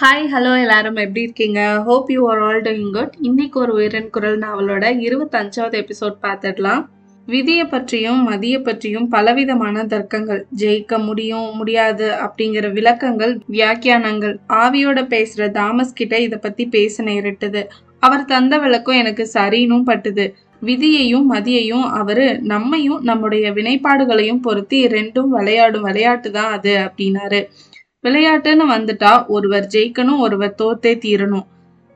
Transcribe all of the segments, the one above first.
Hi hello எல்லாரும். எப்படி இருக்கீங்க? Hope you are all doing good இன்னைக்கு ஒரு உயிரன் குரல் நாவலோட இருபத்தஞ்சாவது எபிசோட் பார்த்துடலாம். விதியை பற்றியும் மதியை பற்றியும் பலவிதமான தர்க்கங்கள். ஜெயிக்க முடியும் முடியாது அப்படிங்கிற விளக்கங்கள் வியாக்கியானங்கள் ஆவியோட பேசுற தாமஸ் கிட்ட இதை பத்தி பேச நேரிட்டது. அவர் தந்த விளக்கம் எனக்கு சரின்னும் பட்டுது. விதியையும் மதியையும் அவரு நம்மையும் நம்முடைய வினைப்பாடுகளையும் பொருத்தி ரெண்டும் விளையாடும் விளையாட்டு தான் அது அப்படின்னாரு. விளையாட்டுன்னு வந்துட்டா ஒருவர் ஜெயிக்கணும் ஒருவர் தோத்தே தீரணும்.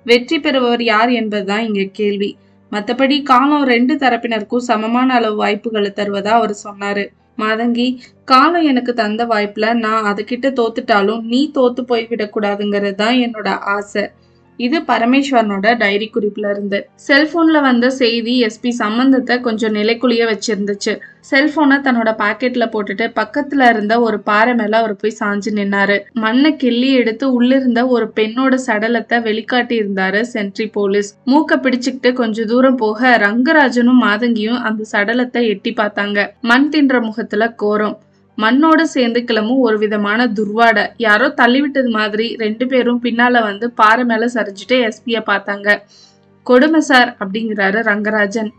வெற்றி பெறுபவர் யார் என்பதுதான் இங்க கேள்வி. மற்றபடி காலம் ரெண்டு தரப்பினருக்கும் சமமான அளவு வாய்ப்புகளை தருவதா அவர் சொன்னாரு. மாதங்கி காலம் எனக்கு தந்த வாய்ப்புல நான் அதுகிட்ட தோத்துட்டாலும் நீ தோத்து போய் விடக்கூடாதுங்கிறது தான் என்னோட ஆசை. இது பரமேஸ்வரனோட டைரி குறிப்புல இருந்து. செல்போன்ல வந்த செய்தி எஸ்பி சம்பந்தத்தை கொஞ்சம் நிலைக்குழிய வச்சிருந்துச்சு. செல்போனை தன்னோட பாக்கெட்ல போட்டுட்டு பக்கத்துல இருந்த ஒரு பாறை மேல அவர் போய் சாஞ்சு நின்னாரு. மண்ணை கிள்ளி எடுத்து உள்ளிருந்த ஒரு பெண்ணோட சடலத்தை வெளிக்காட்டி இருந்தாரு சென்ட்ரி போலீஸ் மூக்க பிடிச்சுக்கிட்டு கொஞ்சம் தூரம் போக ரங்கராஜனும் மாதங்கியும் அந்த சடலத்தை எட்டி பார்த்தாங்க. மண் தின்ற முகத்துல கோரம். மண்ணோட சேர்ந்து கிளம்பும் ஒரு விதமான துர்வாடை. யாரோ தள்ளிவிட்டது மாதிரி ரெண்டு பேரும் பின்னால வந்து பாறை மேல சரிஞ்சுட்டு எஸ்பிய பார்த்தாங்க. கொடுமை சார் அப்படிங்கிறாரு ரங்கராஜன்.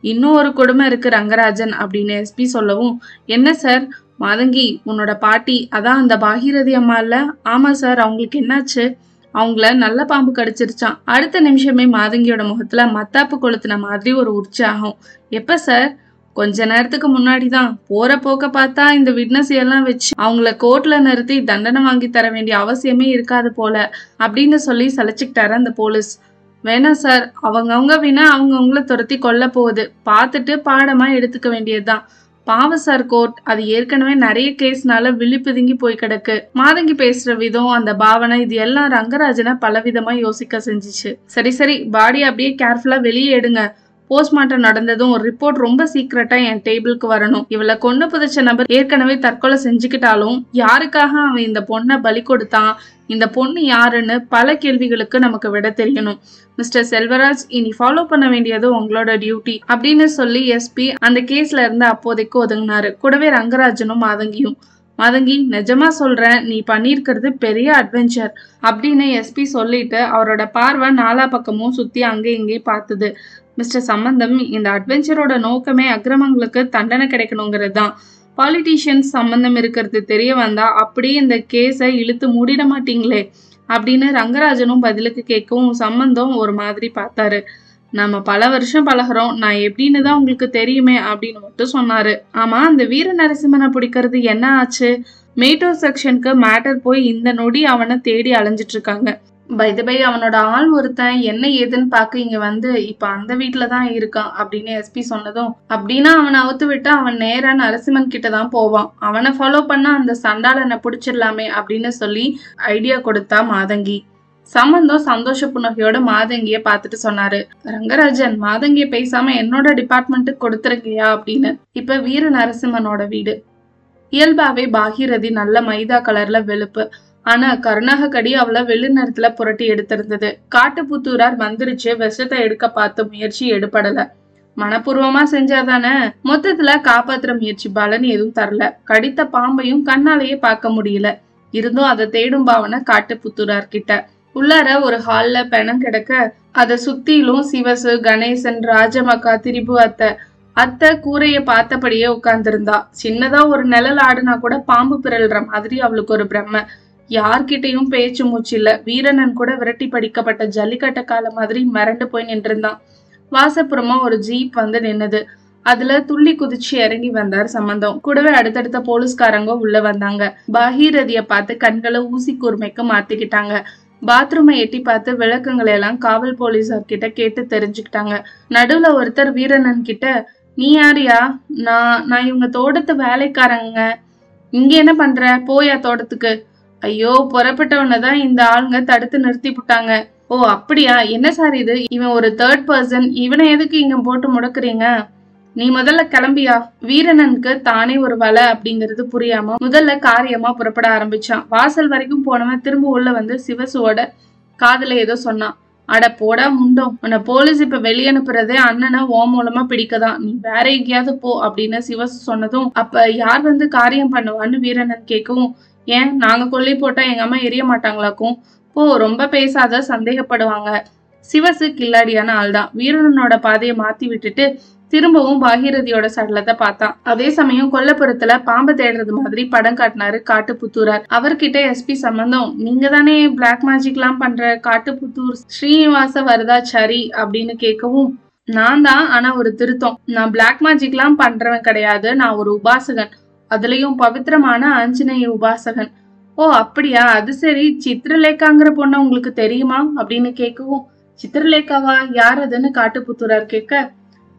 இன்னும் ஒரு கொடுமை இருக்கு ரங்கராஜன் அப்படின்னு எஸ்பி சொல்லவும் என்ன சார் மாதங்கி உன்னோட பாட்டி அதான் அந்த பாகீரதி அம்மா இல்ல? ஆமா சார் அவங்களுக்கு என்னாச்சு? அவங்கள நல்ல பாம்பு கடிச்சிருச்சான் அடுத்த நிமிஷமே மாதங்கியோட முகத்துல மத்தாப்பு கொளுத்துன மாதிரி ஒரு உற்சாகம். எப்ப சார்? கொஞ்ச நேரத்துக்கு முன்னாடி தான் போற போக்க பார்த்தா இந்த விட்னஸ் எல்லாம் வச்சு அவங்கள கோர்ட்ல நிறுத்தி தண்டனை வாங்கி தர வேண்டிய அவசியமே இருக்காது போல அப்படின்னு சொல்லி சலைச்சிக்கிட்டாரு அந்த போலீஸ். வேணாம் சார் அவங்கவுங்க வினா அவங்கவுங்கள துரத்தி கொல்ல போகுது. பார்த்துட்டு பாடமா எடுத்துக்க வேண்டியதுதான். பாவ சார் கோர்ட். அது ஏற்கனவே நிறைய கேஸ்னால விழிப்புதுங்கி போய் கிடக்கு. மாதங்கி பேசுற விதம் அந்த பாவனை இது எல்லாம் ரங்கராஜனை பலவிதமா யோசிக்க செஞ்சுச்சு. சரி சரி பாடி அப்படியே கேர்ஃபுல்லா வெளியே எடுங்க. போஸ்ட்மார்ட்டம் நடந்ததும் ஒரு ரிப்போர்ட் ரொம்ப சீக்கிரட்டா என் டேபிளுக்கு வரணும். இவளை கொண்டு புதைச்ச நபர் ஏற்கனவே தற்கொலை செஞ்சுக்கிட்டாலும் யாருக்காக அவன் இந்த பொண்ணை பலி கொடுத்தான்? இந்த பொண்ணு யாருன்னு பல கேள்விகளுக்கு நமக்கு விட தெரியணும். மிஸ்டர் செல்வராஜ் இனி ஃபாலோ பண்ண வேண்டியது உங்களோட டியூட்டி அப்படின்னு சொல்லி எஸ்பி அந்த கேஸ்ல இருந்து அப்போதைக்கு ஒதுங்கினாரு. கூடவே ரங்கராஜனும் மாதங்கியும். மதங்கி நிஜமா சொல்றேன் நீ பண்ணியிருக்கிறது பெரிய அட்வென்ச்சர் அப்படின்னு எஸ்பி சொல்லிட்டு அவரோட பார்வை நாலா பக்கமும் சுத்தி அங்கே இங்கே பார்த்தது. மிஸ்டர் சம்பந்தம் இந்த அட்வென்ச்சரோட நோக்கமே அக்கிரமங்களுக்கு தண்டனை கிடைக்கணுங்கிறது தான் பாலிட்டிஷியன்ஸ் சம்பந்தம் இருக்கிறது தெரிய வந்தா அப்படியே இந்த கேஸை இழுத்து மூடிட மாட்டீங்களே அப்படின்னு ரங்கராஜனும் பதிலுக்கு கேட்கவும் சம்பந்தம் ஒரு மாதிரி பார்த்தாரு. நம்ம பல வருஷம் பழகிறோம் நான் எப்படின்னு தான் உங்களுக்கு தெரியுமே அப்படின்னு மட்டும் சொன்னாரு. ஆமா அந்த வீர நரசிம்மனை பிடிக்கிறது என்ன ஆச்சு? மேட்டோ செக்ஷனுக்கு மேட்டர் போய் இந்த நொடி அவனை தேடி அலைஞ்சிட்டு இருக்காங்க. பை அவனோட ஆள் ஒருத்தன் என்ன ஏதுன்னு பார்க்க இங்க வந்து இப்ப அந்த வீட்டுல தான் இருக்கான் அப்படின்னு எஸ்பி சொன்னதும் அப்படின்னா அவனை அவுத்து விட்டு அவன் நேரா நரசிம்மன் கிட்ட தான் போவான். அவனை ஃபாலோ பண்ணா அந்த சண்டாளனை பிடிச்சிடலாமே அப்படின்னு சொல்லி ஐடியா கொடுத்தா மாதங்கி. சம்பந்தம் சந்தோஷ புன்னகையோட மாதங்கிய பார்த்துட்டு சொன்னாரு. ரங்கராஜன் மாதங்கிய பேசாம என்னோட டிபார்ட்மெண்ட்டுக்கு கொடுத்துருக்கியா அப்படின்னு. இப்ப வீர நரசிம்மனோட வீடு. இயல்பாவே பாகீரதி நல்ல மைதா கலர்ல வெளுப்பு. ஆனா கருணாகக்கடி அவளை வெள்ளி நேரத்துல புரட்டி எடுத்திருந்தது. காட்டுப்புத்தூரார் மந்திரிச்சு விஷத்தை எடுக்க பார்த்த முயற்சி எடுபடல. மனப்பூர்வமா செஞ்சாதானே? மொத்தத்துல காப்பாத்துற முயற்சி பலன் எதுவும் தரல. கடித்த பாம்பையும் கண்ணாலேயே பார்க்க முடியல. இருந்தும் அதை தேடும் பாவனை காட்டுப்புத்தூரார் கிட்ட உள்ளார ஒரு ஹால்ல பெணம் கிடக்க அதை சுத்திலும் சிவசு கணேசன் ராஜமக்கா திரிபு அத்தை. அத்தை கூரைய பார்த்தபடியே உட்கார்ந்திருந்தா. சின்னதா ஒரு நிழல் ஆடுனா கூட பாம்பு பிறல்ற மாதிரி அவளுக்கு ஒரு பிரம்ம. யார்கிட்டயும் பேச்சு மூச்சு இல்ல வீரனன் கூட விரட்டி படிக்கப்பட்ட ஜல்லிக்கட்ட கால மாதிரி மிரண்டு போய் நின்றிருந்தான். வாசப்புறமா ஒரு ஜீப் வந்து நின்னுது. அதுல துள்ளி குதிச்சு இறங்கி வந்தார் சம்பந்தம். கூடவே அடுத்தடுத்த போலீஸ்காரங்க உள்ள வந்தாங்க. பாகீரதிய பார்த்து கண்களை ஊசி கூர்மைக்கு மாத்திக்கிட்டாங்க. பாத்ரூமை எட்டி பார்த்து விளக்கங்களை எல்லாம் காவல் போலீஸார் கிட்ட கேட்டு தெரிஞ்சுக்கிட்டாங்க. நடுவுல ஒருத்தர் வீரனன் கிட்ட நீ யாரியா? நான் நான் இவங்க தோட்டத்து வேலைக்காரங்க. இங்க என்ன பண்ற? போயா தோட்டத்துக்கு. ஐயோ புறப்பட்டவனை தான் இந்த ஆளுங்க தடுத்து நிறுத்தி விட்டாங்க ஓ அப்படியா? என்ன சார் இது? இவன் ஒரு தேர்ட் பர்சன் இவனை எதுக்கு இங்க போட்டு முடக்குறீங்க? நீ முதல்ல கிளம்பியா? வீரனனுக்கு தானே ஒரு வலை அப்படிங்கிறது புரியாம முதல்ல காரியமா புறப்பட ஆரம்பிச்சான். வாசல் வரைக்கும் போனவன் திரும்ப உள்ள வந்து சிவசுவோட காதல ஏதோ சொன்னான். அட போடா முண்டோம் உன்னை போலீஸ் இப்ப வெளியனுப்புறதே அண்ணனை ஓ மூலமா பிடிக்கதான். நீ வேற எங்கேயாவது போ அப்படின்னு சிவசு சொன்னதும் அப்ப யார் வந்து காரியம் பண்ணுவான்னு வீரனன் கேட்கவும் ஏன்? நாங்க கொல்லி போட்டா எங்க அம்மா எரிய மாட்டாங்களாக்கும்? போ ரொம்ப பேசாத சந்தேகப்படுவாங்க. சிவசு கில்லாடியான ஆள்தான். வீரனோட பாதையை மாத்தி விட்டுட்டு திரும்பவும் பாகீரதியோட சடலத்தை பார்த்தான். அதே சமயம் கொல்லப்புறத்துல பாம்பு தேடுறது மாதிரி படம் காட்டினாரு காட்டுப்புத்தூரார். அவர்கிட்ட எஸ்பி சம்பந்தம் நீங்க தானே பிளாக் மேஜிக்லாம் பண்ற காட்டுப்புத்தூர் ஸ்ரீனிவாச வரதாச்சாரி அப்படின்னு கேட்கவும் நான் தான் ஆனா ஒரு திருத்தம். நான் பிளாக் மேஜிக்லாம் பண்றவன் கிடையாது. நான் ஒரு உபாசகன். அதுலயும் பவித்திரமான ஆஞ்சநேய உபாசகன். ஓ அப்படியா? அது சரி. சித்திரலேகாங்கிற பொண்ணு உங்களுக்கு தெரியுமா? அப்படின்னு கேட்கவும் சித்திரலேகாவா? யார் அதுன்னு காட்டுப்புத்தூரார் கேட்க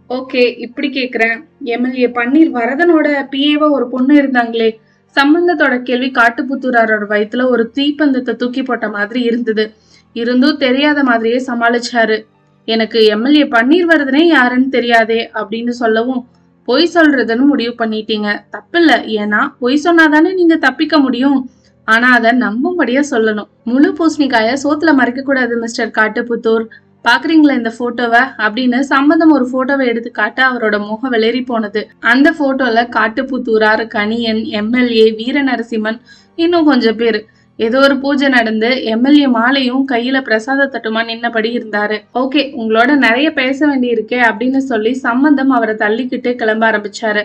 ஓகே இப்படி கேக்குறேன். எம்எல்ஏ பன்னீர் வரதனோட பிஏவா ஒரு பொண்ணு இருந்தாங்களே. சம்பந்தத்தோட கேள்வி காட்டுப்புத்தூராரோட வயிற்றுல ஒரு தீப்பந்தத்தை தூக்கி போட்ட மாதிரி இருந்தது. இருந்தும் தெரியாத மாதிரியே சமாளிச்சாரு. எனக்கு எம்எல்ஏ பன்னீர் வரதனே யாருன்னு தெரியாதே அப்படின்னு சொல்லவும் பொய் சொல்றதுன்னு முடிவு பண்ணிட்டீங்க. தப்பில்ல. ஏன்னா பொய் சொன்னாதானே நீங்க தப்பிக்க முடியும். ஆனா அதை நம்பும்படியா சொல்லணும். முழு பூசணிக்காய சோத்துல மறைக்க கூடாது மிஸ்டர் காட்டுப்புத்தூர். பாக்குறீங்களா இந்த போட்டோவை அப்படின்னு சம்பந்தம் ஒரு போட்டோவை எடுத்து காட்ட அவரோட முகம் வெளிரி போனது. அந்த போட்டோல காட்டுப்புத்தூரார் கணியன் எம்எல்ஏ வீர நரசிம்மன் இன்னும் கொஞ்சம் பேர். ஏதோ ஒரு பூஜை நடந்து எம்எல்ஏ மாலையும் கையில பிரசாத தட்டுமா நின்னபடி இருந்தாரு. ஓகே உங்களோட நிறைய பேச வேண்டியிருக்கே அப்படின்னு சொல்லி சம்பந்தம் அவரை தள்ளிக்கிட்டு கிளம்ப ஆரம்பிச்சாரு.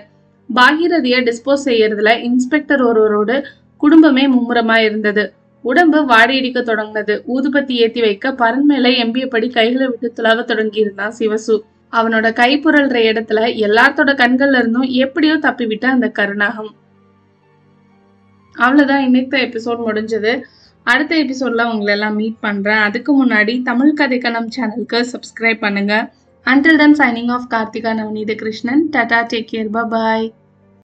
பாகீரதிய டிஸ்போஸ் செய்யறதுல இன்ஸ்பெக்டர் ஒருவரோடு குடும்பமே மும்முரமா இருந்தது. உடம்பு வாடையடிக்க தொடங்கினது. ஊதுபத்தி ஏத்தி வைக்க பரன் மேல எம்பியபடி கைகளை விட்டு துளாவ தொடங்கி இருந்தான் சிவசு. அவனோட கைப்புரல்ற இடத்துல எல்லாத்தோட கண்கள்ல இருந்தும் எப்படியோ தப்பிவிட்ட அந்த கருணாகம். அவ்வளோதான் இன்னைக்கு எபிசோட் முடிஞ்சது. அடுத்த எபிசோட்ல உங்களை எல்லாம் மீட் பண்றேன். அதுக்கு முன்னாடி தமிழ் கதைக்கணம் சேனலுக்கு சப்ஸ்கிரைப் பண்ணுங்க. Until then signing off Karthika Navaneetha Krishnan. Tata take care bye